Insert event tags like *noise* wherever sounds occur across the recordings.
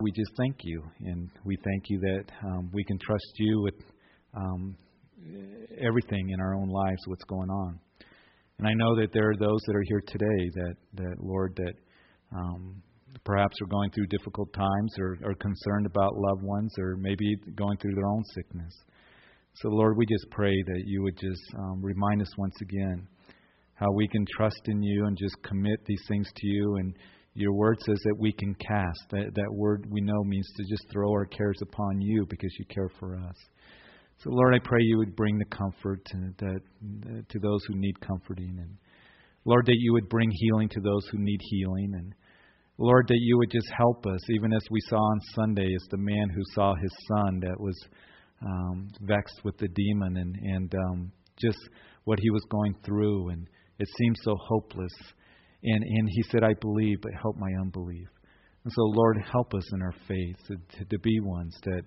we just thank you, and we thank you that um, we can trust you with um, everything in our own lives, what's going on. And I know that there are those that are here today that, that Lord, that um, perhaps are going through difficult times or are concerned about loved ones or maybe going through their own sickness. So, Lord, we just pray that you would just um, remind us once again how we can trust in you and just commit these things to you. And your word says that we can cast. That, that word we know means to just throw our cares upon you because you care for us. So, Lord, I pray you would bring the comfort to, that, to those who need comforting. And, Lord, that you would bring healing to those who need healing. And, Lord, that you would just help us, even as we saw on Sunday, as the man who saw his son that was um, vexed with the demon and, and um, just what he was going through. And it seemed so hopeless. And, and he said, I believe, but help my unbelief. And so, Lord, help us in our faith to, to, to be ones that,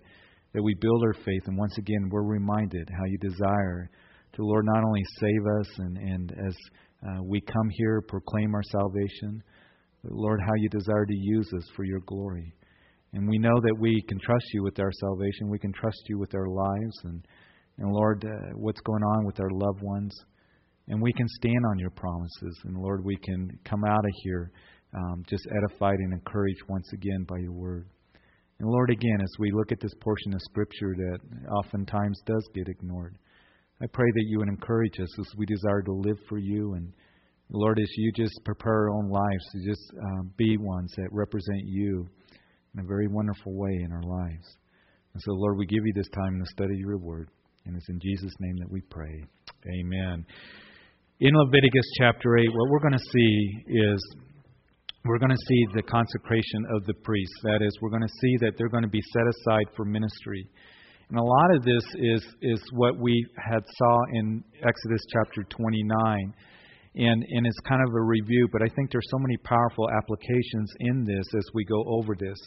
that we build our faith. And once again, we're reminded how you desire to, Lord, not only save us and, and as uh, we come here, proclaim our salvation, but, Lord, how you desire to use us for your glory. And we know that we can trust you with our salvation. We can trust you with our lives. And, and Lord, uh, what's going on with our loved ones. And we can stand on your promises. And Lord, we can come out of here um, just edified and encouraged once again by your word. And Lord, again, as we look at this portion of Scripture that oftentimes does get ignored, I pray that you would encourage us as we desire to live for you. And Lord, as you just prepare our own lives to just um, be ones that represent you in a very wonderful way in our lives. And so, Lord, we give you this time to study your word. And it's in Jesus' name that we pray. Amen. In Leviticus chapter 8, what we're going to see is we're going to see the consecration of the priests. That is, we're going to see that they're going to be set aside for ministry. And a lot of this is, is what we had saw in Exodus chapter 29 and and it's kind of a review, but I think there's so many powerful applications in this as we go over this.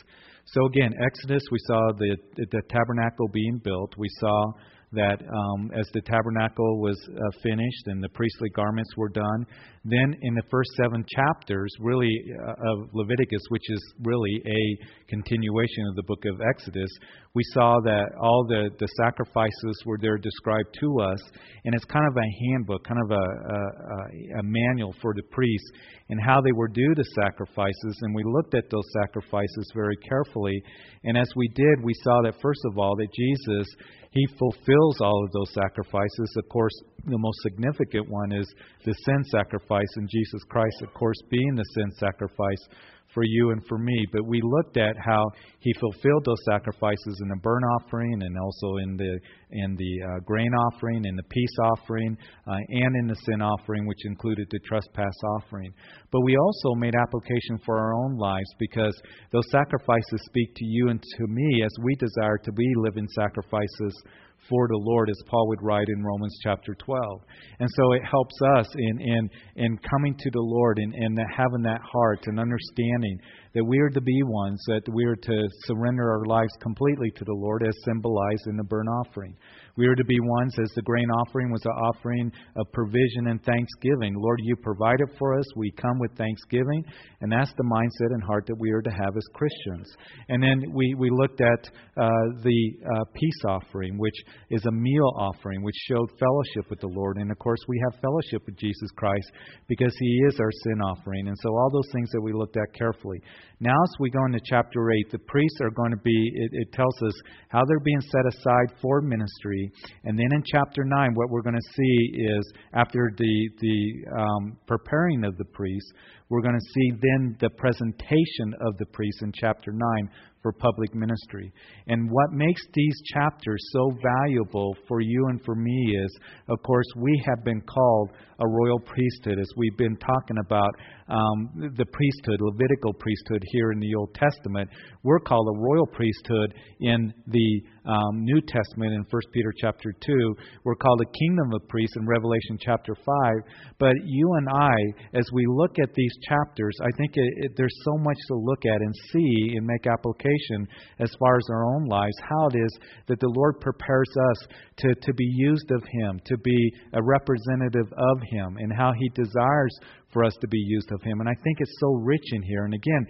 So again, Exodus, we saw the the tabernacle being built. We saw that um, as the tabernacle was uh, finished and the priestly garments were done, then in the first seven chapters, really uh, of Leviticus, which is really a continuation of the book of Exodus, we saw that all the, the sacrifices were there described to us, and it's kind of a handbook, kind of a, a, a manual for the priests and how they were due to sacrifices. And we looked at those sacrifices very carefully. And as we did, we saw that, first of all, that Jesus, He fulfills all of those sacrifices. Of course, the most significant one is the sin sacrifice, and Jesus Christ, of course, being the sin sacrifice for you and for me. But we looked at how he fulfilled those sacrifices in the burnt offering and also in the in the uh, grain offering, in the peace offering, uh, and in the sin offering, which included the trespass offering. But we also made application for our own lives because those sacrifices speak to you and to me as we desire to be living sacrifices for the Lord, as Paul would write in Romans chapter 12. And so it helps us in, in, in coming to the Lord and, and having that heart and understanding that we are to be ones, that we are to surrender our lives completely to the Lord as symbolized in the burnt offering. We are to be ones, as the grain offering was an offering of provision and thanksgiving. Lord, you provided for us. We come with thanksgiving, and that's the mindset and heart that we are to have as Christians. And then we, we looked at uh, the uh, peace offering, which is a meal offering, which showed fellowship with the Lord. And of course, we have fellowship with Jesus Christ because He is our sin offering. And so, all those things that we looked at carefully. Now, as we go into chapter 8, the priests are going to be, it, it tells us how they're being set aside for ministry. And then in chapter 9, what we're going to see is after the, the um, preparing of the priests, we're going to see then the presentation of the priest in chapter 9 for public ministry. And what makes these chapters so valuable for you and for me is, of course, we have been called a royal priesthood, as we've been talking about um, the priesthood, Levitical priesthood here in the Old Testament. We're called a royal priesthood in the um, New Testament in 1 Peter chapter 2. We're called a kingdom of priests in Revelation chapter 5. But you and I, as we look at these chapters, I think it, it, there's so much to look at and see and make application as far as our own lives, how it is that the Lord prepares us to, to be used of Him, to be a representative of Him, and how He desires for us to be used of Him. And I think it's so rich in here. And again,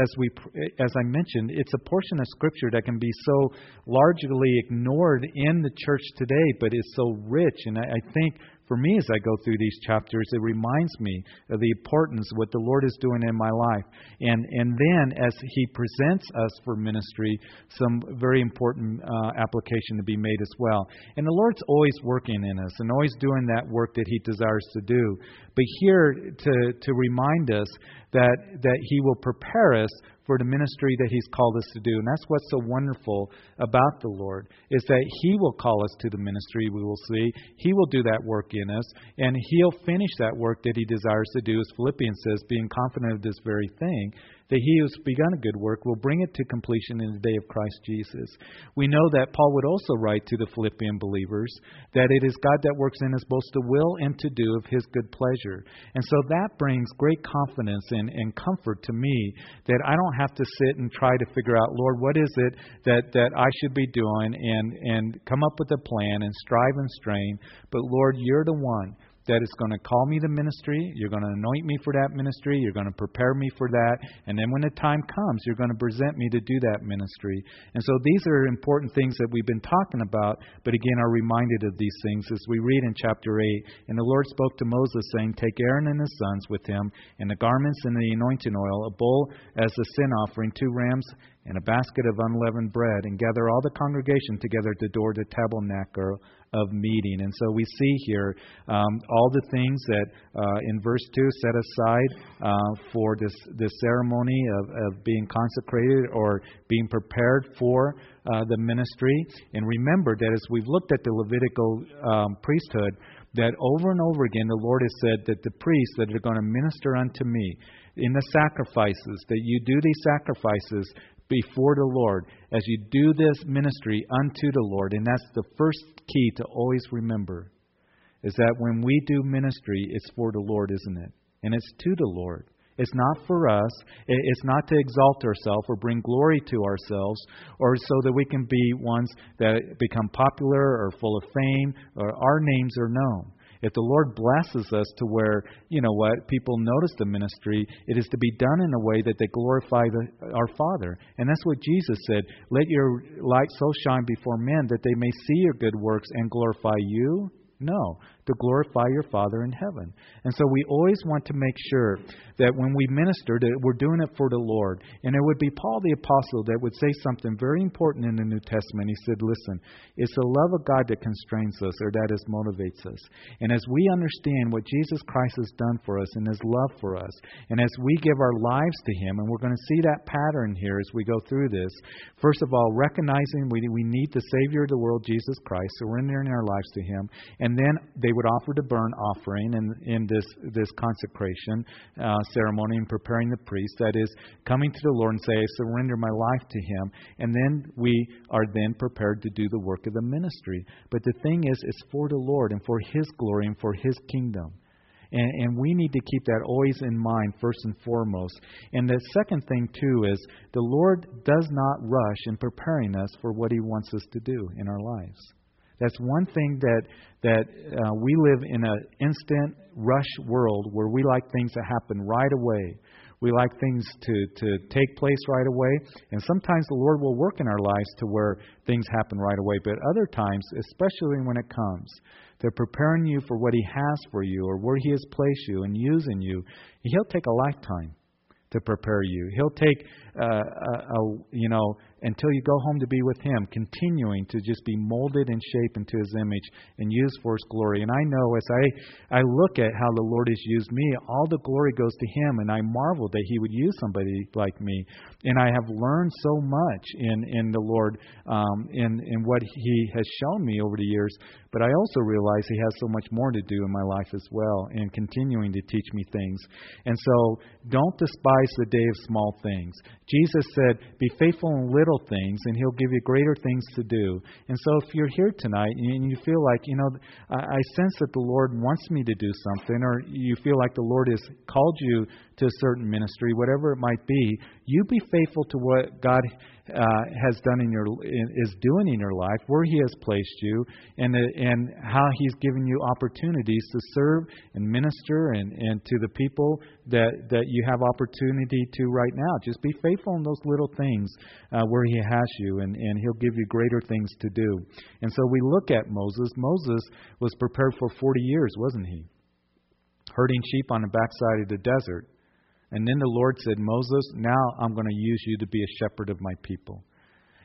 as we, as I mentioned, it's a portion of Scripture that can be so largely ignored in the church today, but is so rich. And I, I think for me as I go through these chapters, it reminds me of the importance of what the Lord is doing in my life. And, and then as He presents us for ministry, some very important uh, application to be made as well. And the Lord's always working in us and always doing that work that He desires to do. But here to, to remind us that, that He will prepare us for the ministry that He's called us to do. And that's what's so wonderful about the Lord, is that He will call us to the ministry, we will see. He will do that work in us, and He'll finish that work that He desires to do, as Philippians says, being confident of this very thing that he who's begun a good work will bring it to completion in the day of Christ Jesus. We know that Paul would also write to the Philippian believers that it is God that works in us both to will and to do of his good pleasure. And so that brings great confidence and, and comfort to me that I don't have to sit and try to figure out, Lord, what is it that, that I should be doing and, and come up with a plan and strive and strain. But Lord, you're the one that is going to call me to ministry. You're going to anoint me for that ministry. You're going to prepare me for that. And then when the time comes, you're going to present me to do that ministry. And so these are important things that we've been talking about, but again, are reminded of these things as we read in chapter 8. And the Lord spoke to Moses, saying, Take Aaron and his sons with him, and the garments and the anointing oil, a bull as a sin offering, two rams, and a basket of unleavened bread, and gather all the congregation together the door the tabernacle of meeting. And so we see here um, all the things that uh, in verse 2 set aside uh, for this, this ceremony of, of being consecrated or being prepared for uh, the ministry. And remember that as we've looked at the Levitical um, priesthood, that over and over again the Lord has said that the priests that are going to minister unto me in the sacrifices, that you do these sacrifices before the Lord as you do this ministry unto the Lord. And that's the first key to always remember is that when we do ministry, it's for the Lord, isn't it? And it's to the Lord. It's not for us. It's not to exalt ourselves or bring glory to ourselves or so that we can be ones that become popular or full of fame or our names are known. If the Lord blesses us to where, you know what, people notice the ministry, it is to be done in a way that they glorify the, our Father. And that's what Jesus said. Let your light so shine before men that they may see your good works and glorify you. No, to glorify your Father in heaven. And so we always want to make sure that when we minister, that we're doing it for the Lord. And it would be Paul the Apostle that would say something very important in the New Testament. He said, Listen, it's the love of God that constrains us or that is motivates us. And as we understand what Jesus Christ has done for us and his love for us, and as we give our lives to him, and we're going to see that pattern here as we go through this, first of all, recognizing we, we need the Savior of the world, Jesus Christ, surrendering our lives to him, and then they would offer the burnt offering in, in this, this consecration uh, ceremony and preparing the priest. That is, coming to the Lord and say, I surrender my life to Him. And then we are then prepared to do the work of the ministry. But the thing is, it's for the Lord and for His glory and for His kingdom. And, and, we need to keep that always in mind, first and foremost. And the second thing, too, is the Lord does not rush in preparing us for what He wants us to do in our lives. That's one thing that that uh, we live in an instant rush world where we like things to happen right away. We like things to, to take place right away. And sometimes the Lord will work in our lives to where things happen right away. But other times, especially when it comes, they're preparing you for what He has for you or where He has placed you and using you. He'll take a lifetime to prepare you. He'll take, uh, a, a, you know, until you go home to be with Him, continuing to just be molded and shaped into His image and used for His glory. And I know as I, I look at how the Lord has used me, all the glory goes to Him, and I marvel that He would use somebody like me. And I have learned so much in, in the Lord, um, in, in what He has shown me over the years. But I also realize He has so much more to do in my life as well, and continuing to teach me things. And so don't despise the day of small things. Jesus said, Be faithful in little things, and He'll give you greater things to do. And so if you're here tonight and you feel like, you know, I sense that the Lord wants me to do something, or you feel like the Lord has called you to a certain ministry, whatever it might be, you be faithful to what God uh, has done in your is doing in your life, where He has placed you, and and how He's given you opportunities to serve and minister and and to the people that that you have opportunity to right now. Just be faithful in those little things uh, where He has you, and and He'll give you greater things to do. And so we look at Moses. Moses was prepared for 40 years, wasn't he? Herding sheep on the backside of the desert. And then the Lord said, Moses, now I'm going to use you to be a shepherd of my people.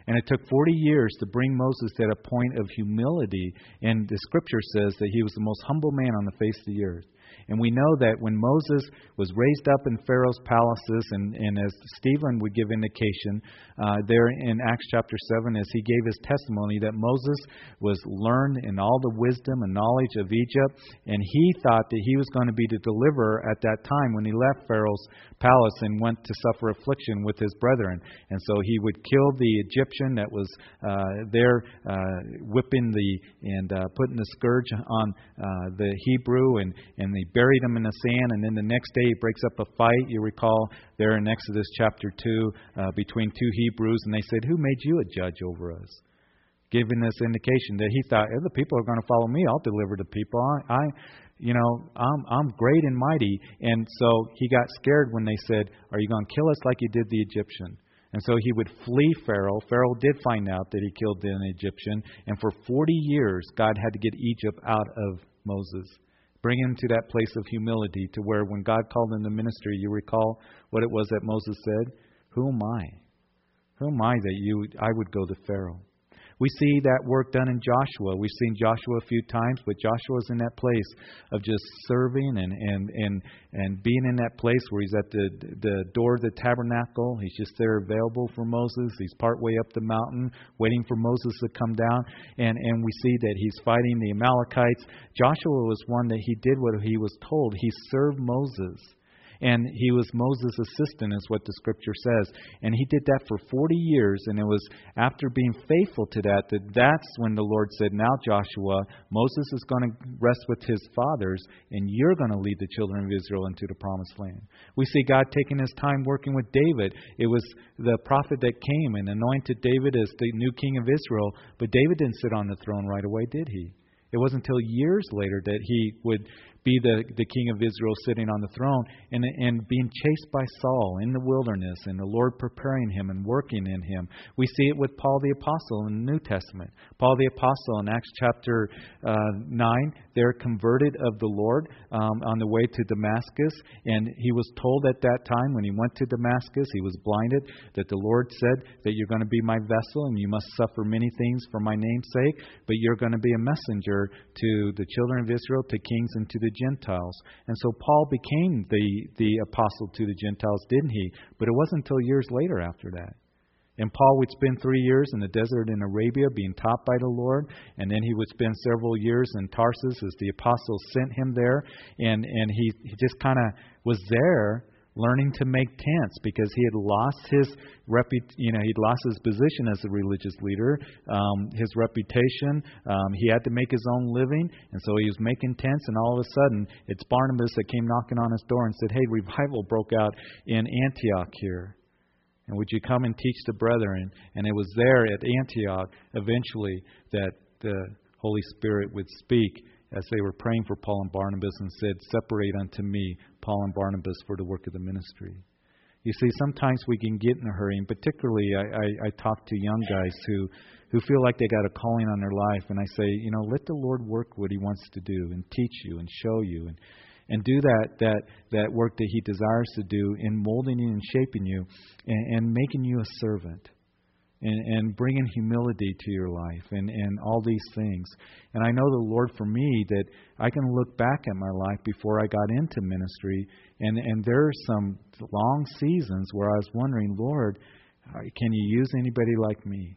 And it took 40 years to bring Moses to a point of humility. And the scripture says that he was the most humble man on the face of the earth. And we know that when Moses was raised up in Pharaoh's palaces, and, and as Stephen would give indication uh, there in Acts chapter 7, as he gave his testimony, that Moses was learned in all the wisdom and knowledge of Egypt, and he thought that he was going to be the deliverer at that time when he left Pharaoh's palace and went to suffer affliction with his brethren. And so he would kill the Egyptian that was uh, there uh, whipping the and uh, putting the scourge on uh, the Hebrew, and, and they buried him in the sand. And then the next day he breaks up a fight. You recall there in Exodus chapter 2 uh, between two Hebrews, and they said, Who made you a judge over us? Giving this indication that he thought, if the people are going to follow me, I'll deliver the people. I, I you know, I'm I'm great and mighty. And so he got scared when they said, Are you going to kill us like you did the Egyptian? And so he would flee Pharaoh. Pharaoh did find out that he killed an Egyptian. And for 40 years, God had to get Egypt out of Moses. Bring him to that place of humility to where when God called him to ministry, you recall what it was that Moses said? Who am I? Who am I that you I would go to Pharaoh? We see that work done in Joshua. We've seen Joshua a few times, but Joshua is in that place of just serving and, and, and, and being in that place where he's at the, the door of the tabernacle. He's just there available for Moses. He's partway up the mountain, waiting for Moses to come down. And, and we see that he's fighting the Amalekites. Joshua was one that he did what he was told. He served Moses and he was Moses' assistant, is what the scripture says. And he did that for 40 years, and it was after being faithful to that that that's when the Lord said, Now, Joshua, Moses is going to rest with his fathers, and you're going to lead the children of Israel into the promised land. We see God taking his time working with David. It was the prophet that came and anointed David as the new king of Israel, but David didn't sit on the throne right away, did he? It wasn't until years later that he would be the, the king of Israel sitting on the throne and, and being chased by Saul in the wilderness and the Lord preparing him and working in him. We see it with Paul the Apostle in the New Testament. Paul the Apostle in Acts chapter uh, 9, they're converted of the Lord um, on the way to Damascus. And he was told at that time when he went to Damascus, he was blinded, that the Lord said that you're going to be my vessel and you must suffer many things for my name's sake, but you're going to be a messenger to the children of Israel, to kings, and to the Gentiles. And so Paul became the, the apostle to the Gentiles, didn't he? But it wasn't until years later after that. And Paul would spend three years in the desert in Arabia being taught by the Lord, and then he would spend several years in Tarsus as the apostles sent him there, and and he, he just kind of was there learning to make tents because he had lost his repu- you know he'd lost his position as a religious leader um, his reputation. Um, he had to make his own living and so he was making tents and all of a sudden it's Barnabas that came knocking on his door and said hey revival broke out in Antioch here. And would you come and teach the brethren? And it was there at Antioch eventually that the Holy Spirit would speak as they were praying for Paul and Barnabas and said, Separate unto me Paul and Barnabas for the work of the ministry. You see, sometimes we can get in a hurry, and particularly I, I, I talk to young guys who, who feel like they got a calling on their life, and I say, you know, let the Lord work what He wants to do and teach you and show you and, and do that, that, that work that He desires to do in molding you and shaping you and, and making you a servant and, and bringing humility to your life and, and all these things. And I know the Lord for me that I can look back at my life before I got into ministry, and, and there are some long seasons where I was wondering, Lord, uh, can you use anybody like me?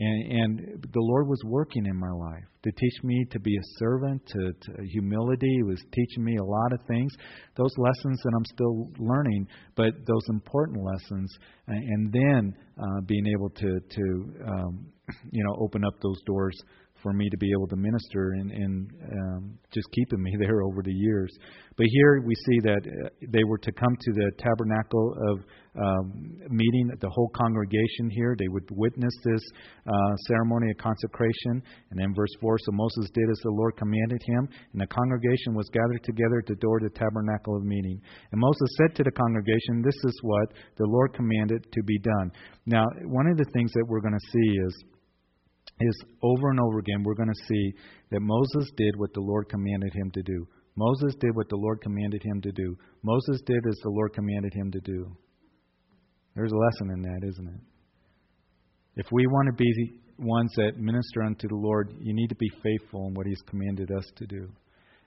And, and the Lord was working in my life to teach me to be a servant, to, to humility. He was teaching me a lot of things. Those lessons that I'm still learning, but those important lessons. And, and then uh, being able to, to um, *clears throat* you know, open up those doors for me to be able to minister and, and um, just keeping me *laughs* there over the years. But here we see that uh, they were to come to the tabernacle of um, meeting, the whole congregation here. They would witness this uh, ceremony of consecration. And then verse 4 So Moses did as the Lord commanded him, and the congregation was gathered together at the door of the tabernacle of meeting. And Moses said to the congregation, This is what the Lord commanded to be done. Now, one of the things that we're going to see is is over and over again, we're going to see that Moses did what the Lord commanded him to do. Moses did what the Lord commanded him to do. Moses did as the Lord commanded him to do. There's a lesson in that, isn't it? If we want to be the ones that minister unto the Lord, you need to be faithful in what He's commanded us to do.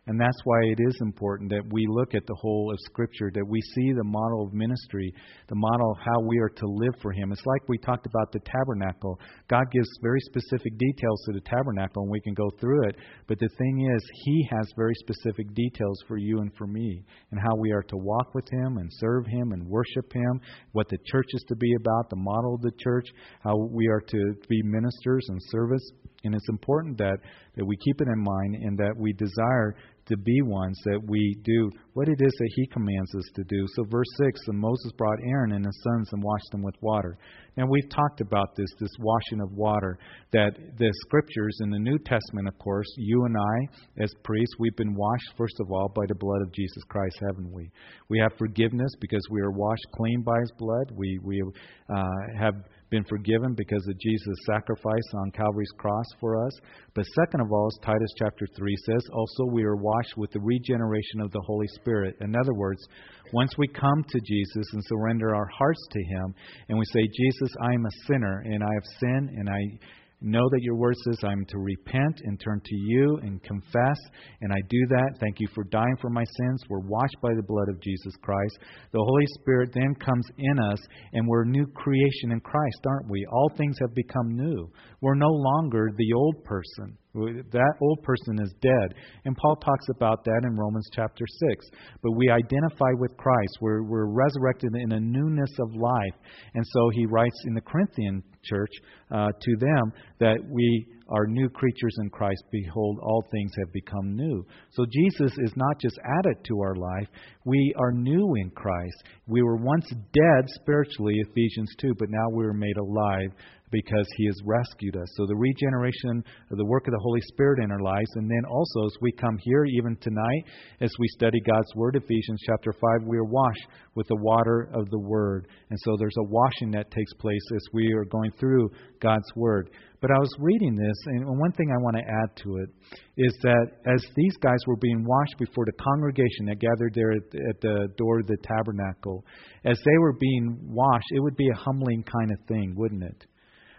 And that's why it is important that we look at the whole of Scripture, that we see the model of ministry, the model of how we are to live for Him. It's like we talked about the tabernacle. God gives very specific details to the tabernacle, and we can go through it. But the thing is, He has very specific details for you and for me, and how we are to walk with Him and serve Him and worship Him, what the church is to be about, the model of the church, how we are to be ministers and service. And it's important that, that we keep it in mind and that we desire to be ones that we do what it is that he commands us to do. So, verse 6 and Moses brought Aaron and his sons and washed them with water. Now, we've talked about this, this washing of water, that the scriptures in the New Testament, of course, you and I, as priests, we've been washed, first of all, by the blood of Jesus Christ, haven't we? We have forgiveness because we are washed clean by his blood. We, we uh, have been forgiven because of Jesus' sacrifice on Calvary's cross for us. But second of all, as Titus chapter 3 says, also we are washed with the regeneration of the Holy Spirit. In other words, once we come to Jesus and surrender our hearts to Him, and we say, Jesus, I am a sinner, and I have sinned, and I know that your word says I'm to repent and turn to you and confess, and I do that. Thank you for dying for my sins. We're washed by the blood of Jesus Christ. The Holy Spirit then comes in us, and we're new creation in Christ, aren't we? All things have become new. We're no longer the old person. That old person is dead. And Paul talks about that in Romans chapter 6. But we identify with Christ. We're, we're resurrected in a newness of life. And so he writes in the Corinthian church uh, to them that we are new creatures in Christ. Behold, all things have become new. So Jesus is not just added to our life, we are new in Christ. We were once dead spiritually, Ephesians 2, but now we are made alive because He has rescued us. So the regeneration of the work of the Holy Spirit in our lives, and then also as we come here, even tonight, as we study God's Word, Ephesians chapter 5, we are washed with the water of the Word. And so there's a washing that takes place as we are going through God's Word. But I was reading this, and one thing I want to add to it is that as these guys were being washed before the congregation that gathered there at, the door of the tabernacle, as they were being washed, it would be a humbling kind of thing, wouldn't it?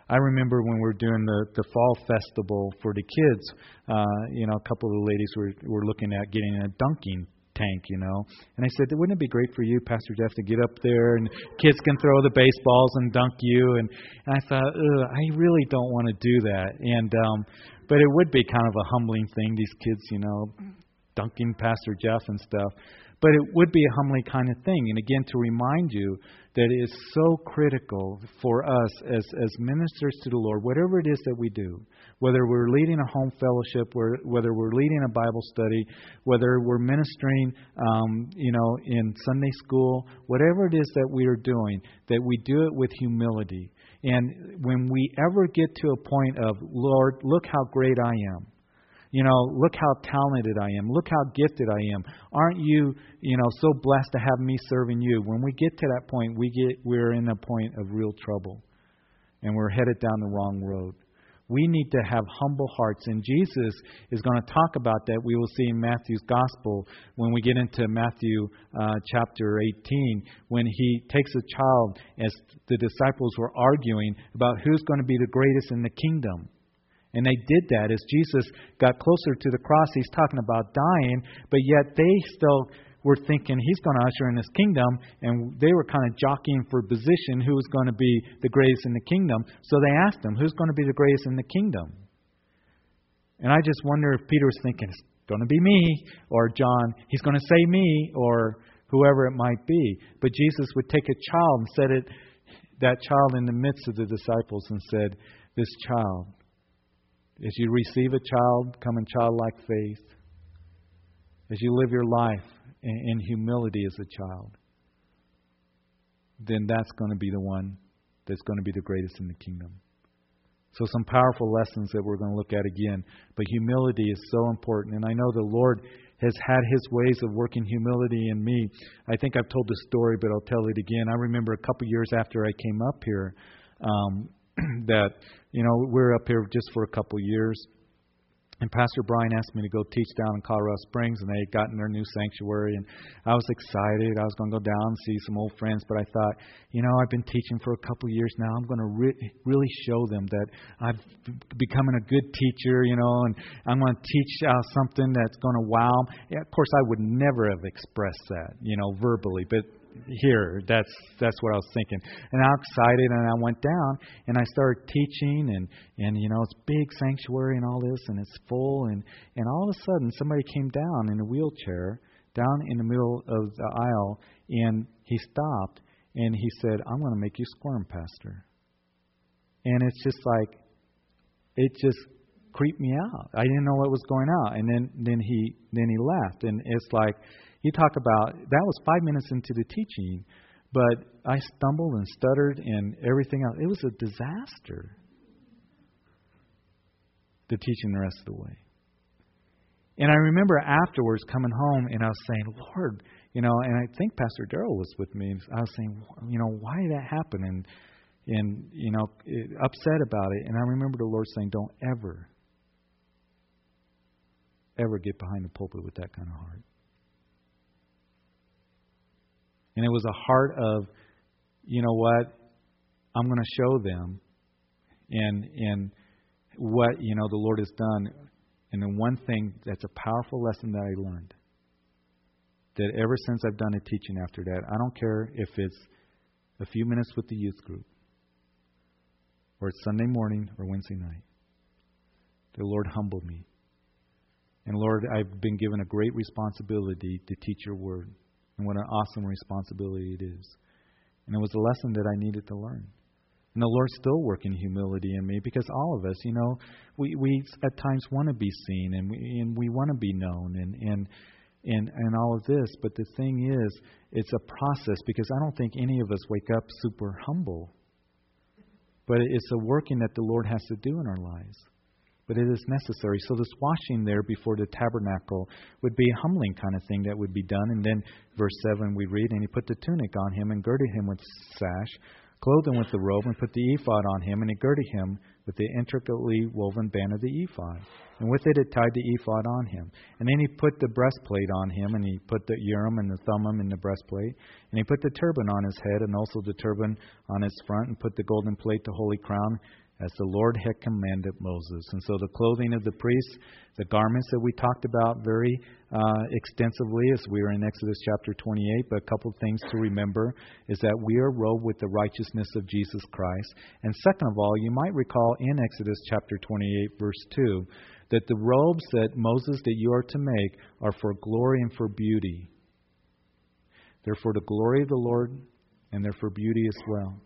I remember when we were doing the the fall festival for the kids. Uh, you know, a couple of the ladies were were looking at getting a dunking tank, you know. And I said, wouldn't it be great for you, Pastor Jeff, to get up there and kids can throw the baseballs and dunk you? And, and I thought, Ugh, I really don't want to do that. And um, but it would be kind of a humbling thing. These kids, you know, dunking Pastor Jeff and stuff. But it would be a humbling kind of thing. And again, to remind you that it is so critical for us as, as ministers to the Lord, whatever it is that we do, whether we're leading a home fellowship, whether we're leading a Bible study, whether we're ministering, um, you know, in Sunday school, whatever it is that we are doing, that we do it with humility. And when we ever get to a point of, Lord, look how great I am, you know, look how talented I am. Look how gifted I am. Aren't you, you know, so blessed to have me serving you? When we get to that point, we get we're in a point of real trouble. And we're headed down the wrong road. We need to have humble hearts. And Jesus is going to talk about that. We will see in Matthew's gospel when we get into Matthew uh, chapter 18, when he takes a child as the disciples were arguing about who's going to be the greatest in the kingdom. And they did that as Jesus got closer to the cross. He's talking about dying, but yet they still were thinking he's going to usher in his kingdom, and they were kind of jockeying for position who was going to be the greatest in the kingdom. So they asked him, Who's going to be the greatest in the kingdom? And I just wonder if Peter was thinking, It's going to be me, or John, he's going to say me, or whoever it might be. But Jesus would take a child and set it, that child in the midst of the disciples and said, This child, as you receive a child, come in childlike faith, as you live your life in, humility as a child, then that's going to be the one that's going to be the greatest in the kingdom. So, some powerful lessons that we're going to look at again. But humility is so important. And I know the Lord has had his ways of working humility in me. I think I've told this story, but I'll tell it again. I remember a couple years after I came up here um, *clears throat* that, you know, we are up here just for a couple years. And Pastor Brian asked me to go teach down in Colorado Springs, and they had gotten their new sanctuary. And I was excited. I was going to go down and see some old friends, but I thought, you know, I've been teaching for a couple of years now. I'm going to re- really show them that I've becoming a good teacher, you know, and I'm going to teach uh, something that's going to wow. Yeah, of course, I would never have expressed that, you know, verbally, but here. That's that's what I was thinking. And I'm excited, and I went down and I started teaching, and and you know it's big sanctuary and all this, and it's full, and and all of a sudden somebody came down in a wheelchair down in the middle of the aisle, and he stopped and he said, "I'm going to make you squirm, Pastor." And it's just like it just creeped me out. I didn't know what was going on, and then then he then he left, and it's like you talk about that was five minutes into the teaching, but I stumbled and stuttered and everything else. It was a disaster. The teaching the rest of the way. And I remember afterwards coming home and I was saying, Lord, you know, and I think Pastor Darrell was with me. I was saying, you know, why did that happen? And and you know, upset about it. And I remember the Lord saying, don't ever, ever get behind the pulpit with that kind of heart. And it was a heart of, you know what, I'm going to show them and and what, you know, the Lord has done. And the one thing that's a powerful lesson that I learned that ever since I've done a teaching after that, I don't care if it's a few minutes with the youth group or it's Sunday morning or Wednesday night. The Lord humbled me. And Lord, I've been given a great responsibility to teach your word and what an awesome responsibility it is. And it was a lesson that I needed to learn. And the Lord's still working humility in me because all of us, you know, we, we at times want to be seen and we, and we want to be known and, and, and, and all of this. But the thing is, it's a process because I don't think any of us wake up super humble. But it's a working that the Lord has to do in our lives but it is necessary. So this washing there before the tabernacle would be a humbling kind of thing that would be done. And then verse seven we read, and he put the tunic on him and girded him with sash, clothed him with the robe, and put the ephod on him, and he girded him with the intricately woven band of the ephod. And with it, it tied the ephod on him. And then he put the breastplate on him, and he put the urim and the thummim in the breastplate. And he put the turban on his head, and also the turban on his front, and put the golden plate, the holy crown, as the Lord had commanded Moses. And so the clothing of the priests, the garments that we talked about very uh, extensively as we were in Exodus chapter 28, but a couple of things to remember is that we are robed with the righteousness of Jesus Christ. And second of all, you might recall in Exodus chapter 28, verse 2, that the robes that Moses that you are to make are for glory and for beauty. They're for the glory of the Lord and they're for beauty as well.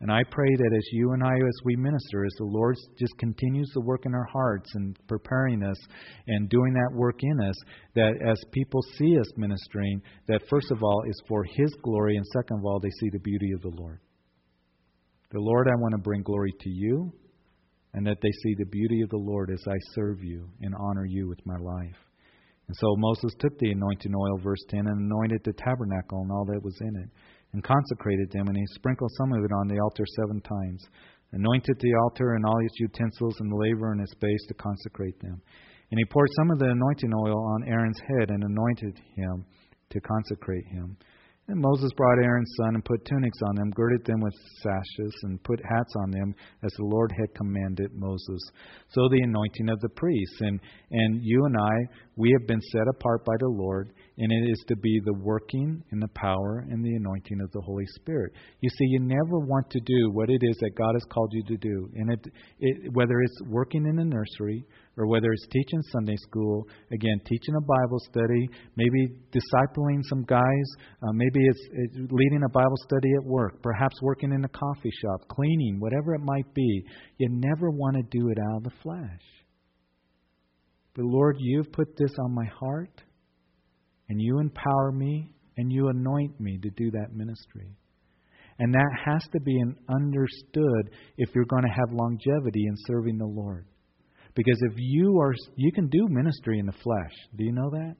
And I pray that as you and I, as we minister, as the Lord just continues to work in our hearts and preparing us and doing that work in us, that as people see us ministering, that first of all is for His glory, and second of all, they see the beauty of the Lord. The Lord, I want to bring glory to you, and that they see the beauty of the Lord as I serve you and honor you with my life. And so Moses took the anointing oil, verse 10, and anointed the tabernacle and all that was in it and consecrated them, and he sprinkled some of it on the altar seven times, anointed the altar and all its utensils and the laver and its base to consecrate them. And he poured some of the anointing oil on Aaron's head and anointed him to consecrate him. And Moses brought Aaron's son and put tunics on them, girded them with sashes, and put hats on them, as the Lord had commanded Moses. So the anointing of the priests. And, and you and I, we have been set apart by the Lord, and it is to be the working and the power and the anointing of the Holy Spirit. You see, you never want to do what it is that God has called you to do. And it, it, whether it's working in a nursery, or whether it's teaching Sunday school, again, teaching a Bible study, maybe discipling some guys, uh, maybe it's, it's leading a Bible study at work, perhaps working in a coffee shop, cleaning, whatever it might be. You never want to do it out of the flesh. But Lord, you've put this on my heart, and you empower me, and you anoint me to do that ministry. And that has to be understood if you're going to have longevity in serving the Lord. Because if you are, you can do ministry in the flesh. Do you know that?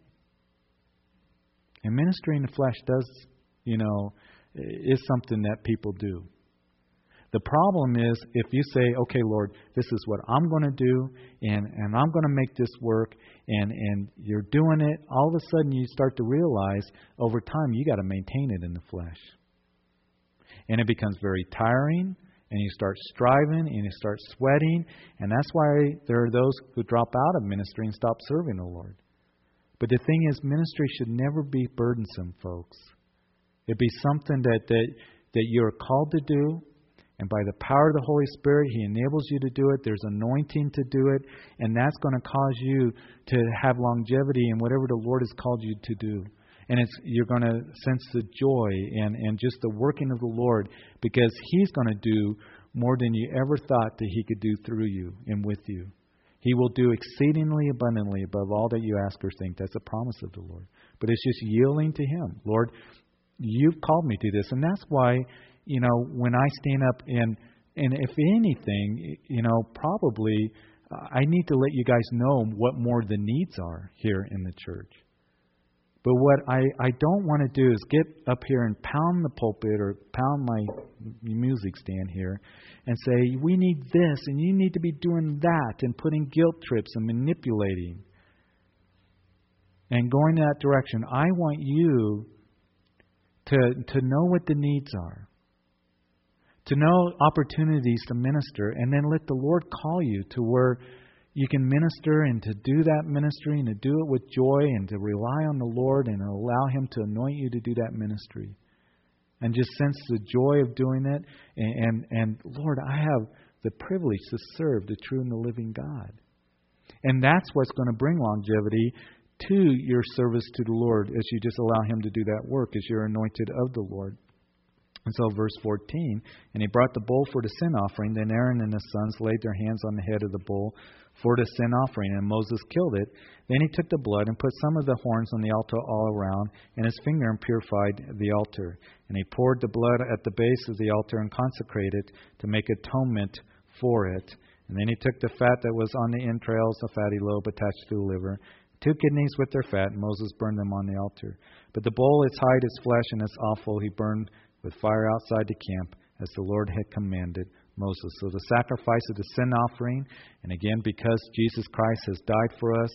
And ministry in the flesh does, you know, is something that people do. The problem is if you say, okay, Lord, this is what I'm going to do, and, and I'm going to make this work, and, and you're doing it, all of a sudden you start to realize over time you got to maintain it in the flesh. And it becomes very tiring, and you start striving and you start sweating. And that's why there are those who drop out of ministry and stop serving the Lord. But the thing is, ministry should never be burdensome, folks. It be something that, that, that you're called to do, and by the power of the Holy Spirit, He enables you to do it. There's anointing to do it, and that's going to cause you to have longevity in whatever the Lord has called you to do and it's you're going to sense the joy and and just the working of the Lord because He's going to do more than you ever thought that He could do through you and with you. He will do exceedingly abundantly above all that you ask or think. That's a promise of the Lord. But it's just yielding to Him. Lord, you've called me to this, and that's why you know when I stand up and and if anything, you know, probably uh, I need to let you guys know what more the needs are here in the church. But what I, I don't want to do is get up here and pound the pulpit or pound my music stand here and say, we need this and you need to be doing that and putting guilt trips and manipulating and going that direction. I want you to, to know what the needs are, to know opportunities to minister, and then let the Lord call you to where you can minister and to do that ministry and to do it with joy and to rely on the Lord and allow Him to anoint you to do that ministry. And just sense the joy of doing it. And, and, and Lord, I have the privilege to serve the true and the living God. And that's what's going to bring longevity to your service to the Lord as you just allow Him to do that work as you're anointed of the Lord. And so, verse 14, and he brought the bull for the sin offering. Then Aaron and his sons laid their hands on the head of the bull for the sin offering, and Moses killed it. Then he took the blood and put some of the horns on the altar all around, and his finger and purified the altar. And he poured the blood at the base of the altar and consecrated it to make atonement for it. And then he took the fat that was on the entrails, a fatty lobe attached to the liver, two kidneys with their fat, and Moses burned them on the altar. But the bull, its hide, its flesh, and its offal, he burned with fire outside the camp, as the Lord had commanded Moses. So the sacrifice of the sin offering, and again, because Jesus Christ has died for us,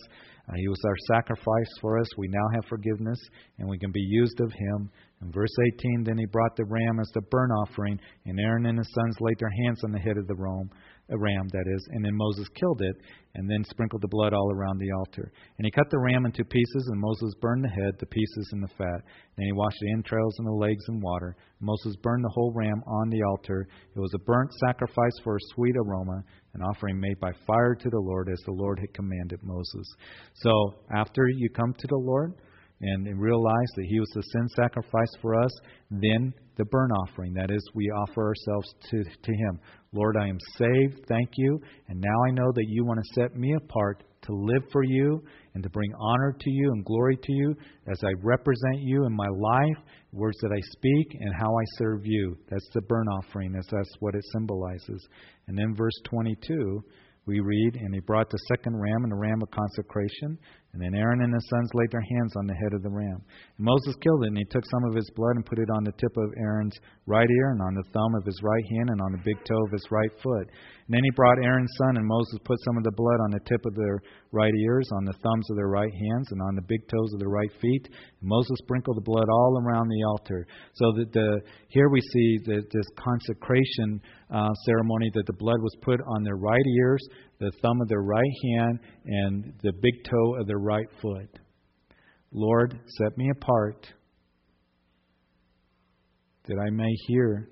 uh, He was our sacrifice for us, we now have forgiveness, and we can be used of Him. In verse 18, then He brought the ram as the burnt offering, and Aaron and his sons laid their hands on the head of the ram, a ram, that is. And then Moses killed it and then sprinkled the blood all around the altar. And he cut the ram into pieces, and Moses burned the head, the pieces, and the fat. Then he washed the entrails and the legs in water. Moses burned the whole ram on the altar. It was a burnt sacrifice for a sweet aroma, an offering made by fire to the Lord, as the Lord had commanded Moses. So after you come to the Lord, and realize that He was the sin sacrifice for us, then the burnt offering. That is, we offer ourselves to, to Him. Lord, I am saved. Thank you. And now I know that you want to set me apart to live for you and to bring honor to you and glory to you as I represent you in my life, words that I speak, and how I serve you. That's the burnt offering. That's, that's what it symbolizes. And then verse 22 we read, And he brought the second ram and the ram of consecration, And then Aaron and his sons laid their hands on the head of the ram. And Moses killed it, and he took some of its blood and put it on the tip of Aaron's right ear, and on the thumb of his right hand, and on the big toe of his right foot. And then he brought Aaron's son, and Moses put some of the blood on the tip of their right ears, on the thumbs of their right hands, and on the big toes of their right feet. And Moses sprinkled the blood all around the altar. So that the here we see that this consecration uh, ceremony that the blood was put on their right ears, the thumb of their right hand, and the big toe of their right foot. Lord, set me apart that I may hear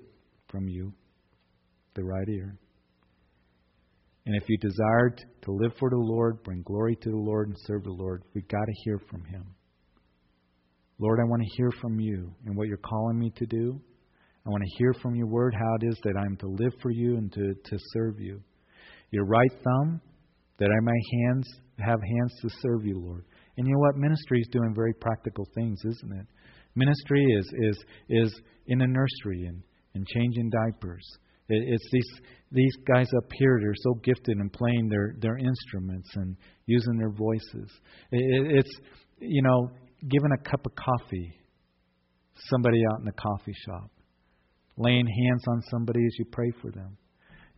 from you, the right ear. And if you desired to live for the Lord, bring glory to the Lord, and serve the Lord, we've got to hear from Him. Lord, I want to hear from you and what you're calling me to do. I want to hear from your word how it is that I'm to live for you and to, to serve you your right thumb, that I may hands have hands to serve you, Lord. And you know what? Ministry is doing very practical things, isn't it? Ministry is is is in a nursery and, and changing diapers. It, it's these these guys up here. They're so gifted in playing their their instruments and using their voices. It, it's you know giving a cup of coffee, somebody out in the coffee shop, laying hands on somebody as you pray for them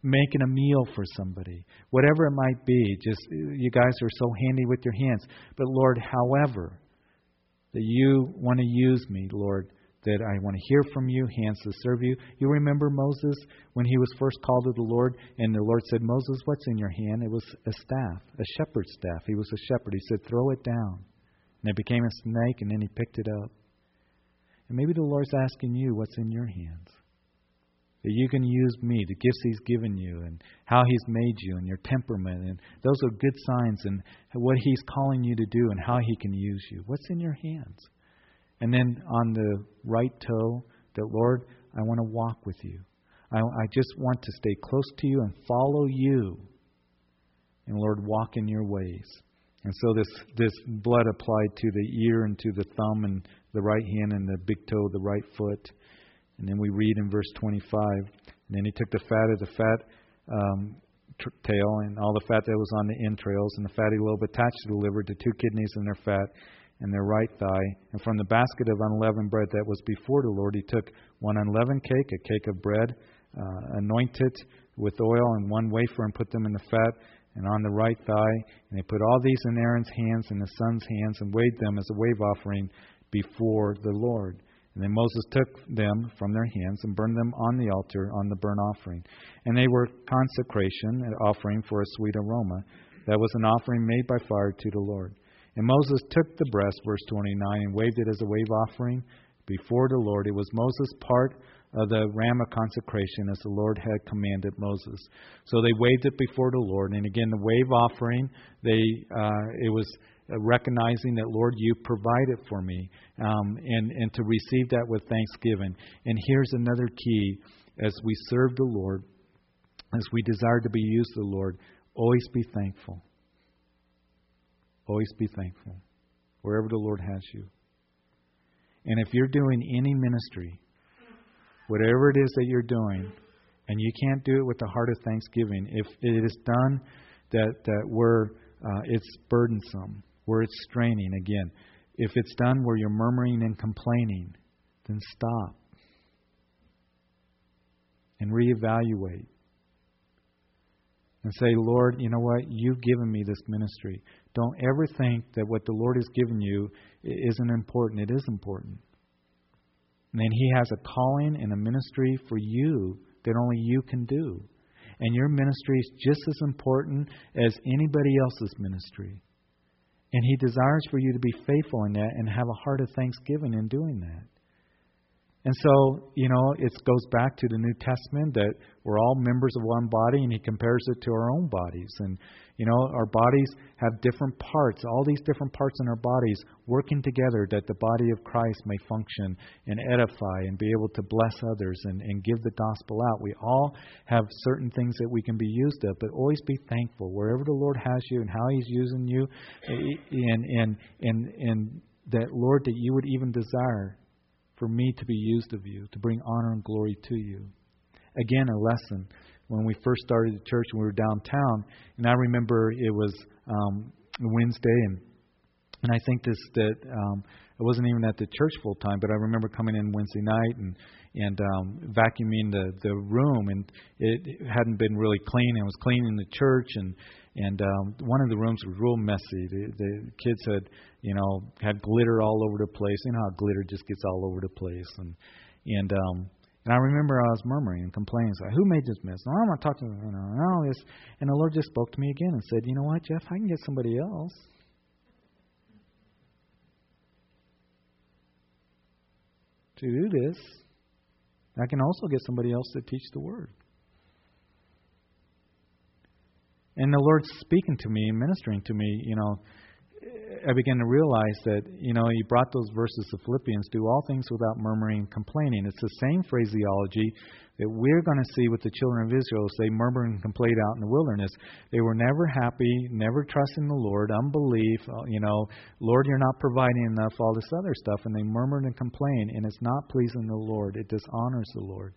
making a meal for somebody, whatever it might be. Just you guys are so handy with your hands. But Lord, however, that you want to use me, Lord, that I want to hear from you, hands to serve you. You remember Moses when he was first called to the Lord, and the Lord said, Moses, what's in your hand? It was a staff, a shepherd's staff. He was a shepherd. He said, throw it down. And it became a snake, and then he picked it up. And maybe the Lord's asking you what's in your hands that you can use me, the gifts He's given you, and how He's made you, and your temperament. And those are good signs, and what He's calling you to do, and how He can use you. What's in your hands? And then on the right toe, that Lord, I want to walk with you. I, I just want to stay close to you and follow you. And Lord, walk in your ways. And so this, this blood applied to the ear and to the thumb and the right hand and the big toe, the right foot. And then we read in verse 25, and then he took the fat of the fat um, tail and all the fat that was on the entrails and the fatty lobe attached to the liver, the two kidneys and their fat, and their right thigh. And from the basket of unleavened bread that was before the Lord, he took one unleavened cake, a cake of bread, uh, anointed with oil, and one wafer, and put them in the fat and on the right thigh. And they put all these in Aaron's hands and his son's hands, and weighed them as a wave offering before the Lord. And then Moses took them from their hands and burned them on the altar on the burnt offering. And they were consecration, an offering for a sweet aroma. That was an offering made by fire to the Lord. And Moses took the breast, verse 29, and waved it as a wave offering before the Lord. It was Moses' part of the ram of consecration as the Lord had commanded Moses. So they waved it before the Lord. And again, the wave offering, they uh, it was uh, recognizing that, Lord, you provided for me, um, and, and to receive that with thanksgiving. And here's another key as we serve the Lord, as we desire to be used the Lord, always be thankful. Always be thankful wherever the Lord has you. And if you're doing any ministry, whatever it is that you're doing, and you can't do it with the heart of thanksgiving, if it is done that, that where uh, it's burdensome, where it's straining again. If it's done where you're murmuring and complaining, then stop and reevaluate and say, Lord, you know what? You've given me this ministry. Don't ever think that what the Lord has given you isn't important. It is important. And He has a calling and a ministry for you that only you can do. And your ministry is just as important as anybody else's ministry. And He desires for you to be faithful in that and have a heart of thanksgiving in doing that. And so, you know, it goes back to the New Testament that we're all members of one body, and he compares it to our own bodies. And, you know, our bodies have different parts, all these different parts in our bodies working together that the body of Christ may function and edify and be able to bless others and, and give the gospel out. We all have certain things that we can be used of, but always be thankful wherever the Lord has you and how He's using you, eh, eh, and, and, and, and that, Lord, that you would even desire for me to be used of you, to bring honor and glory to you. Again, a lesson when we first started the church and we were downtown, and I remember it was um, Wednesday, and And I think this that um, I wasn't even at the church full time, but I remember coming in Wednesday night and and um, vacuuming the the room, and it hadn't been really clean. It was cleaning the church, and and um, one of the rooms was real messy. The, the kids had you know had glitter all over the place. You know how glitter just gets all over the place, and and um, and I remember I was murmuring and complaining, like, "Who made this mess? No, I'm not talking, you know, and all this." And the Lord just spoke to me again and said, "You know what, Jeff? I can get somebody else." To do this, I can also get somebody else to teach the word. And the Lord's speaking to me ministering to me, you know, I began to realize that, you know, he brought those verses of Philippians do all things without murmuring and complaining. It's the same phraseology that we're going to see with the children of Israel as they murmured and complained out in the wilderness. They were never happy, never trusting the Lord, unbelief, uh, you know, Lord, you're not providing enough, all this other stuff. And they murmured and complained, and it's not pleasing the Lord. It dishonors the Lord.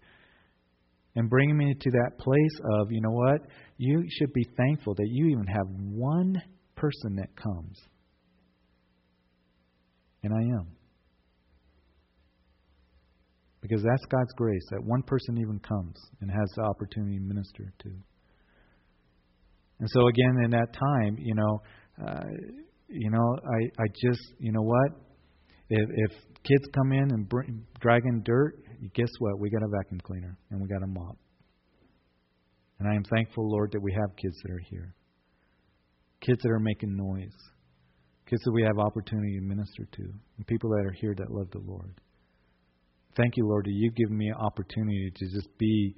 And bringing me to that place of, you know what? You should be thankful that you even have one person that comes and I am. Because that's God's grace, that one person even comes and has the opportunity to minister to. And so again, in that time, you know, uh, you know, I, I just, you know what? If, if kids come in and bring, dragging dirt, guess what? We got a vacuum cleaner and we got a mop. And I am thankful, Lord, that we have kids that are here. Kids that are making noise kids that we have opportunity to minister to, and people that are here that love the Lord. Thank you, Lord, that you've given me an opportunity to just be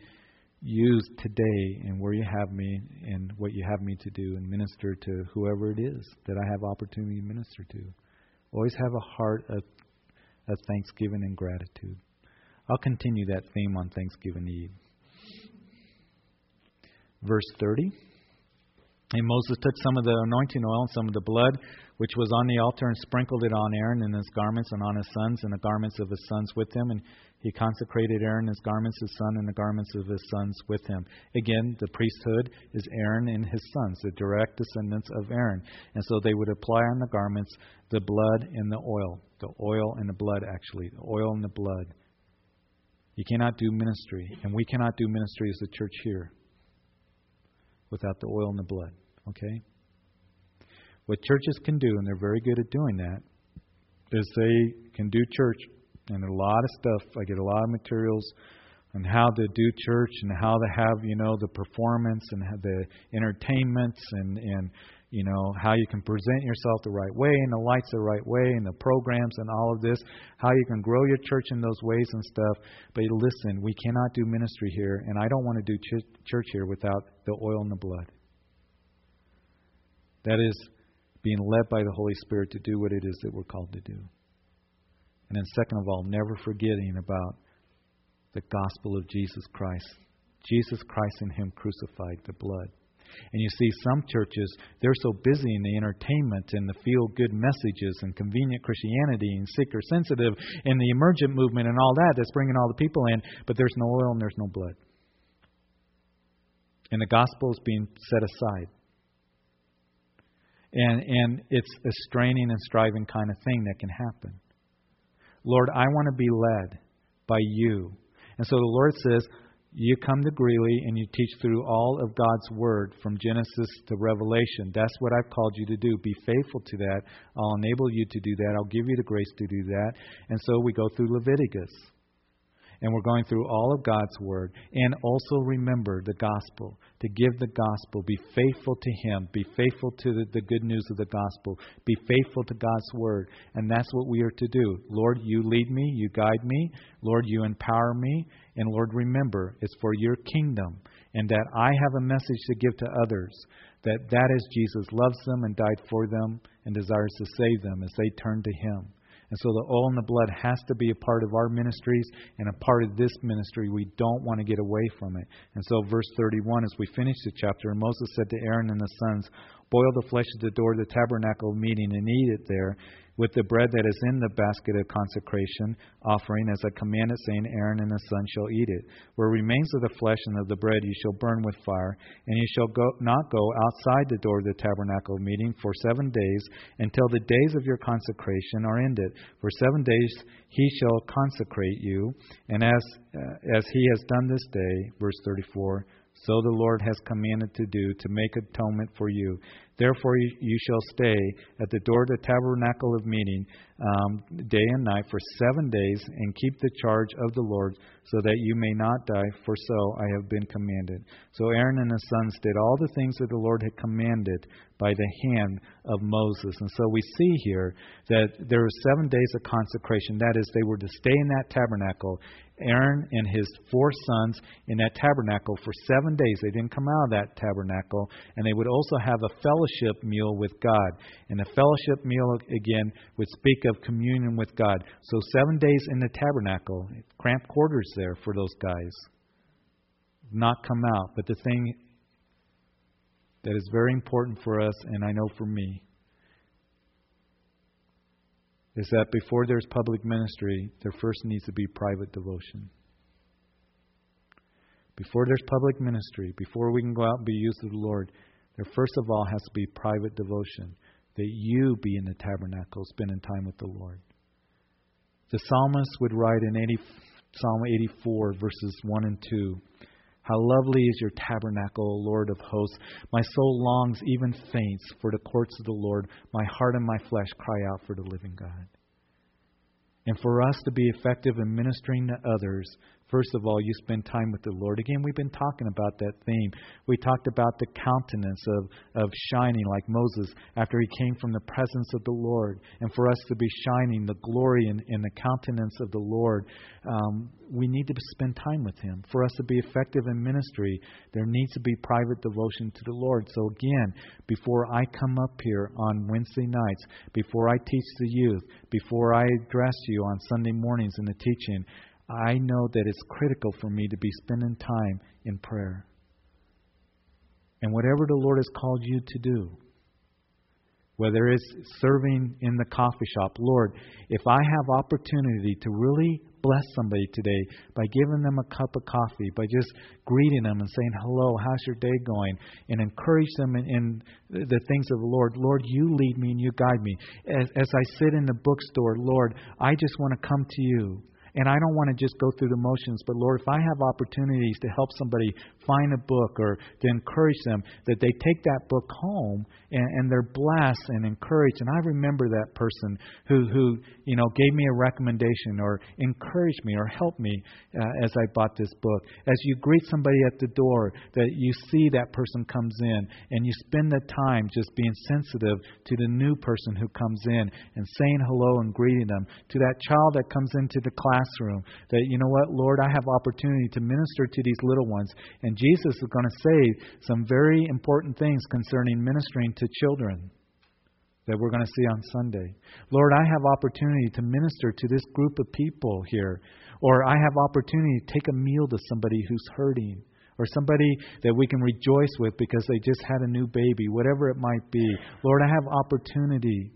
used today and where you have me and what you have me to do and minister to whoever it is that I have opportunity to minister to. Always have a heart of, of thanksgiving and gratitude. I'll continue that theme on Thanksgiving Eve. Verse 30. And Moses took some of the anointing oil and some of the blood which was on the altar, and sprinkled it on Aaron and his garments, and on his sons, and the garments of his sons with him. And he consecrated Aaron, his garments, his son, and the garments of his sons with him. Again, the priesthood is Aaron and his sons, the direct descendants of Aaron. And so they would apply on the garments the blood and the oil. The oil and the blood, actually. The oil and the blood. You cannot do ministry, and we cannot do ministry as a church here without the oil and the blood. Okay? What churches can do, and they're very good at doing that, is they can do church, and a lot of stuff. I get a lot of materials on how to do church and how to have you know the performance and the entertainments and and you know how you can present yourself the right way and the lights the right way and the programs and all of this how you can grow your church in those ways and stuff but listen we cannot do ministry here and i don't want to do ch- church here without the oil and the blood that is being led by the Holy Spirit to do what it is that we're called to do. And then, second of all, never forgetting about the gospel of Jesus Christ. Jesus Christ and Him crucified, the blood. And you see, some churches, they're so busy in the entertainment and the feel good messages and convenient Christianity and seeker sensitive and the emergent movement and all that that's bringing all the people in, but there's no oil and there's no blood. And the gospel is being set aside. And, and it's a straining and striving kind of thing that can happen. Lord, I want to be led by you. And so the Lord says, You come to Greeley and you teach through all of God's Word from Genesis to Revelation. That's what I've called you to do. Be faithful to that. I'll enable you to do that. I'll give you the grace to do that. And so we go through Leviticus and we're going through all of God's Word. And also remember the gospel, to give the gospel. Be faithful to Him. Be faithful to the, the good news of the gospel. Be faithful to God's Word. And that's what we are to do. Lord, you lead me, you guide me. Lord, you empower me. And Lord, remember, it's for your kingdom. And that I have a message to give to others. That that is Jesus loves them and died for them and desires to save them as they turn to Him. And so the oil and the blood has to be a part of our ministries and a part of this ministry. We don't want to get away from it. And so, verse 31, as we finish the chapter, Moses said to Aaron and the sons, Boil the flesh at the door of the tabernacle meeting and eat it there. with the bread that is in the basket of consecration offering, as I commanded, saying, Aaron and his son shall eat it. Where remains of the flesh and of the bread you shall burn with fire, and you shall go, not go outside the door of the tabernacle meeting for seven days until the days of your consecration are ended. For seven days he shall consecrate you, and as uh, as he has done this day, verse 34 so the Lord has commanded to do, to make atonement for you. Therefore, you, shall stay at the door of the tabernacle of meeting um, day and night for seven days, and keep the charge of the Lord, so that you may not die, for so I have been commanded. So Aaron and his sons did all the things that the Lord had commanded by the hand of Moses. And so we see here that there were seven days of consecration. That is, they were to stay in that tabernacle Aaron and his four sons in that tabernacle for seven days. They didn't come out of that tabernacle. And they would also have a fellowship meal with God. And the fellowship meal, again, would speak of communion with God. So seven days in the tabernacle, cramped quarters there for those guys. Not come out. But the thing that is very important for us, and I know for me, is that before there's public ministry, there first needs to be private devotion. Before there's public ministry, before we can go out and be used of the Lord, there first of all has to be private devotion. That you be in the tabernacle, spending time with the Lord. The psalmist would write in 80, Psalm 84, verses 1 and 2 How lovely is your tabernacle, Lord of hosts! My soul longs, even faints, for the courts of the Lord. My heart and my flesh cry out for the living God. And for us to be effective in ministering to others, First of all, you spend time with the Lord. Again, we've been talking about that theme. We talked about the countenance of, of shining like Moses after he came from the presence of the Lord. And for us to be shining the glory in the countenance of the Lord, um, we need to spend time with him. For us to be effective in ministry, there needs to be private devotion to the Lord. So, again, before I come up here on Wednesday nights, before I teach the youth, before I address you on Sunday mornings in the teaching, I know that it's critical for me to be spending time in prayer. And whatever the Lord has called you to do, whether it's serving in the coffee shop, Lord, if I have opportunity to really bless somebody today by giving them a cup of coffee, by just greeting them and saying, Hello, how's your day going? And encourage them in, in the things of the Lord. Lord, you lead me and you guide me. As, as I sit in the bookstore, Lord, I just want to come to you. And I don't want to just go through the motions, but Lord, if I have opportunities to help somebody find a book or to encourage them, that they take that book home and, and they're blessed and encouraged. And I remember that person who, who you know, gave me a recommendation or encouraged me or helped me uh, as I bought this book. As you greet somebody at the door, that you see that person comes in and you spend the time just being sensitive to the new person who comes in and saying hello and greeting them, to that child that comes into the classroom, that, you know what, Lord, I have opportunity to minister to these little ones. And Jesus is going to say some very important things concerning ministering to children that we're going to see on Sunday. Lord, I have opportunity to minister to this group of people here, or I have opportunity to take a meal to somebody who's hurting, or somebody that we can rejoice with because they just had a new baby, whatever it might be. Lord, I have opportunity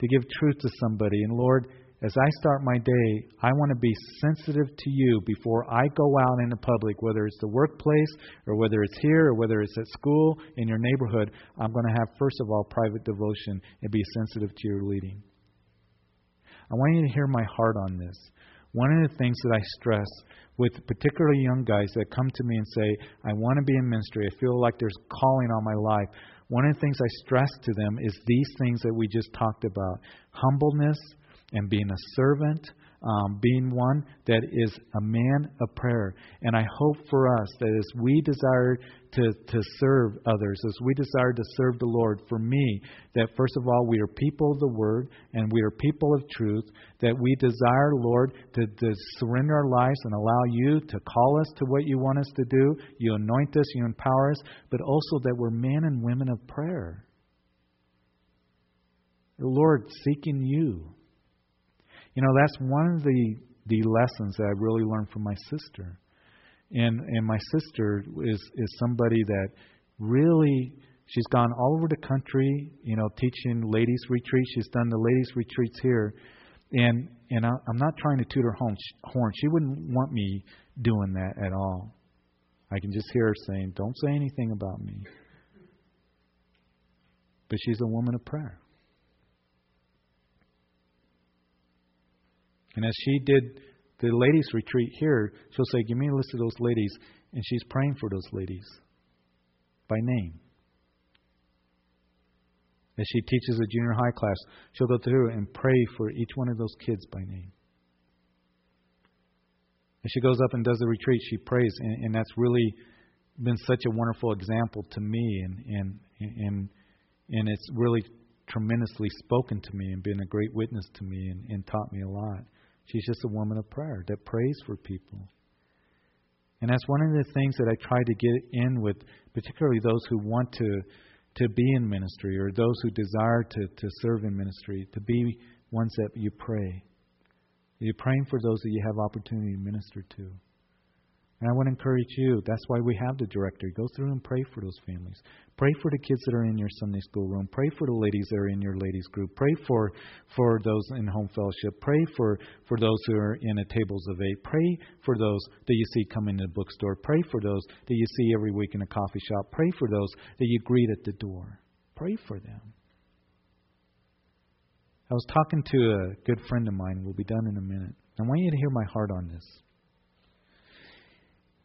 to give truth to somebody, and Lord, as I start my day, I want to be sensitive to you before I go out in the public, whether it's the workplace or whether it's here or whether it's at school, in your neighborhood. I'm going to have, first of all, private devotion and be sensitive to your leading. I want you to hear my heart on this. One of the things that I stress with particularly young guys that come to me and say, I want to be in ministry, I feel like there's calling on my life. One of the things I stress to them is these things that we just talked about humbleness and being a servant, um, being one that is a man of prayer. And I hope for us that as we desire to, to serve others, as we desire to serve the Lord, for me, that first of all, we are people of the Word and we are people of truth, that we desire, Lord, to, to surrender our lives and allow you to call us to what you want us to do. You anoint us, you empower us, but also that we're men and women of prayer. The Lord, seeking you you know, that's one of the the lessons that I really learned from my sister. And and my sister is is somebody that really she's gone all over the country, you know, teaching ladies retreats. She's done the ladies retreats here, and and I, I'm not trying to toot her horn. She wouldn't want me doing that at all. I can just hear her saying, "Don't say anything about me." But she's a woman of prayer. And as she did the ladies' retreat here, she'll say, Give me a list of those ladies. And she's praying for those ladies by name. As she teaches a junior high class, she'll go through and pray for each one of those kids by name. As she goes up and does the retreat, she prays, and, and that's really been such a wonderful example to me, and and and and it's really tremendously spoken to me and been a great witness to me and, and taught me a lot. She's just a woman of prayer that prays for people. And that's one of the things that I try to get in with, particularly those who want to to be in ministry or those who desire to, to serve in ministry, to be ones that you pray. You're praying for those that you have opportunity to minister to. And I want to encourage you. That's why we have the directory. Go through and pray for those families. Pray for the kids that are in your Sunday school room. Pray for the ladies that are in your ladies group. Pray for for those in home fellowship. Pray for for those who are in a tables of eight. Pray for those that you see coming to the bookstore. Pray for those that you see every week in a coffee shop. Pray for those that you greet at the door. Pray for them. I was talking to a good friend of mine. We'll be done in a minute. I want you to hear my heart on this.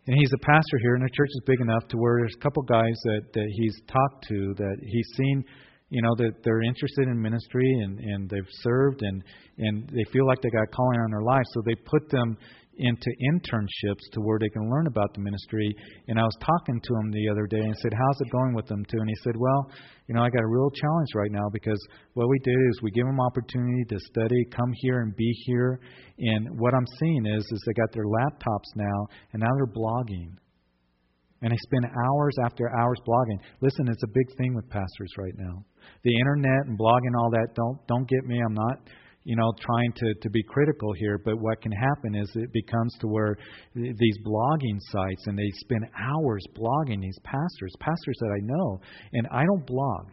And he's a pastor here, and the church is big enough to where there's a couple guys that, that he's talked to that he's seen, you know, that they're interested in ministry and, and they've served and, and they feel like they got a calling on their life. So they put them into internships to where they can learn about the ministry. And I was talking to him the other day and said, How's it going with them too? And he said, Well, you know, I got a real challenge right now because what we did is we give them opportunity to study, come here and be here. And what I'm seeing is is they got their laptops now and now they're blogging. And they spend hours after hours blogging. Listen, it's a big thing with pastors right now. The internet and blogging all that, don't don't get me, I'm not you know, trying to, to be critical here, but what can happen is it becomes to where these blogging sites and they spend hours blogging these pastors, pastors that I know, and I don't blog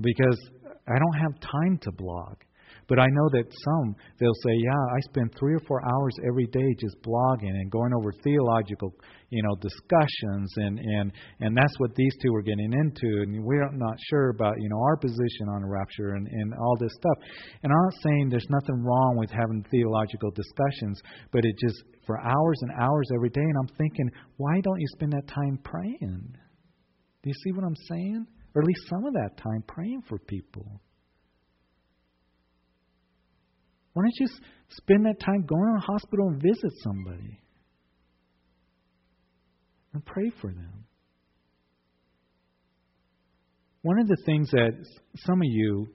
because I don't have time to blog. But I know that some, they'll say, yeah, I spend three or four hours every day just blogging and going over theological, you know, discussions, and and and that's what these two were getting into, and we're not sure about, you know, our position on rapture and and all this stuff. And I'm not saying there's nothing wrong with having theological discussions, but it just for hours and hours every day, and I'm thinking, why don't you spend that time praying? Do you see what I'm saying? Or at least some of that time praying for people. Why don't you spend that time going to the hospital and visit somebody? And pray for them. One of the things that some of you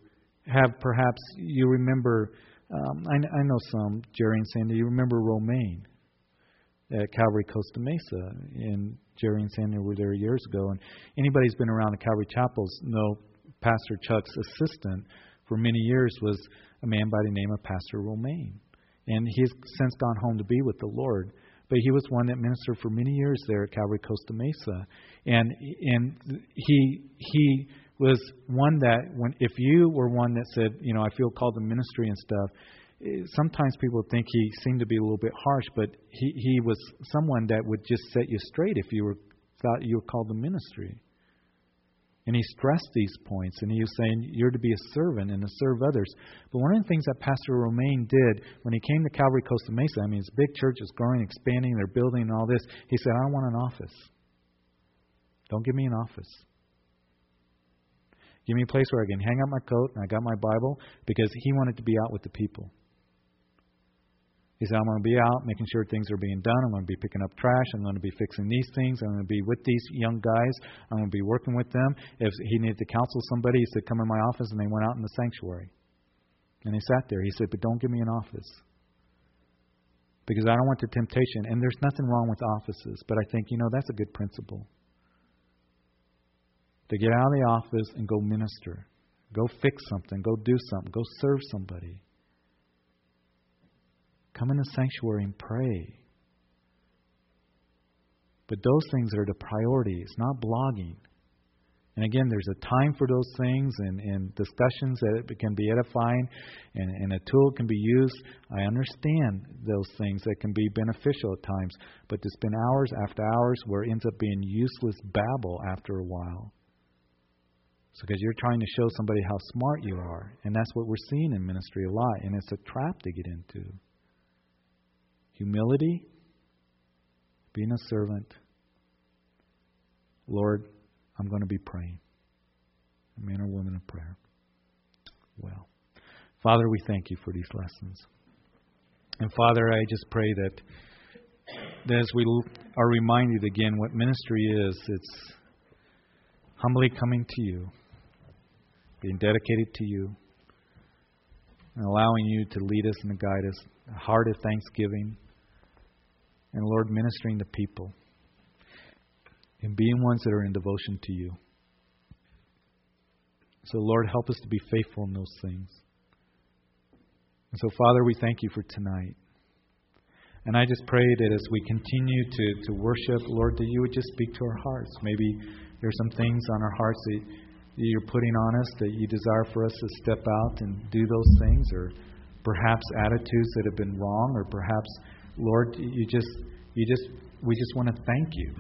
have perhaps, you remember, um, I, I, know some, Jerry and Sandy, you remember Romaine at Calvary Costa Mesa. And Jerry and Sandy were there years ago. And anybody who's been around the Calvary Chapels know Pastor Chuck's assistant for many years was a man by the name of Pastor Romaine. And he has since gone home to be with the Lord. But he was one that ministered for many years there at Calvary Costa Mesa. And and he he was one that when if you were one that said, you know, I feel called to ministry and stuff, eh, sometimes people think he seemed to be a little bit harsh, but he he was someone that would just set you straight if you were thought you were called to ministry. And he stressed these points, and he was saying, You're to be a servant and to serve others. But one of the things that Pastor Romaine did when he came to Calvary Costa Mesa, I mean, a big church, it's growing, expanding, they're building and all this. He said, I want an office. Don't give me an office. Give me a place where I can hang up my coat and I got my Bible because he wanted to be out with the people. He said, I'm going to be out making sure things are being done. I'm going to be picking up trash. I'm going to be fixing these things. I'm going to be with these young guys. I'm going to be working with them. If he needed to counsel somebody, he said, Come in my office. And they went out in the sanctuary. And he sat there. He said, But don't give me an office. Because I don't want the temptation. And there's nothing wrong with offices. But I think, you know, that's a good principle. To get out of the office and go minister. Go fix something. Go do something. Go serve somebody. Come in the sanctuary and pray. But those things are the priorities, not blogging And again, there's a time for those things and, and discussions that it can be edifying and, and a tool can be used. I understand those things that can be beneficial at times, but to spend hours after hours where it ends up being useless babble after a while. Because you're trying to show somebody how smart you are, and that's what we're seeing in ministry a lot, and it's a trap to get into. Humility, being a servant. Lord, I'm going to be praying. A man or woman of prayer. Well, Father, we thank you for these lessons. And Father, I just pray that, that as we are reminded again what ministry is, it's humbly coming to you, being dedicated to you, and allowing you to lead us and to guide us, a heart of thanksgiving, and Lord, ministering to people and being ones that are in devotion to you. So, Lord, help us to be faithful in those things. And so, Father, we thank you for tonight. And I just pray that as we continue to, to worship, Lord, that you would just speak to our hearts. Maybe there's some things on our hearts that you're putting on us that you desire for us to step out and do those things, or perhaps attitudes that have been wrong, or perhaps, Lord, you just, you just, we just want to thank you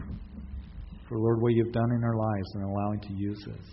for, Lord, what you've done in our lives and allowing to use us.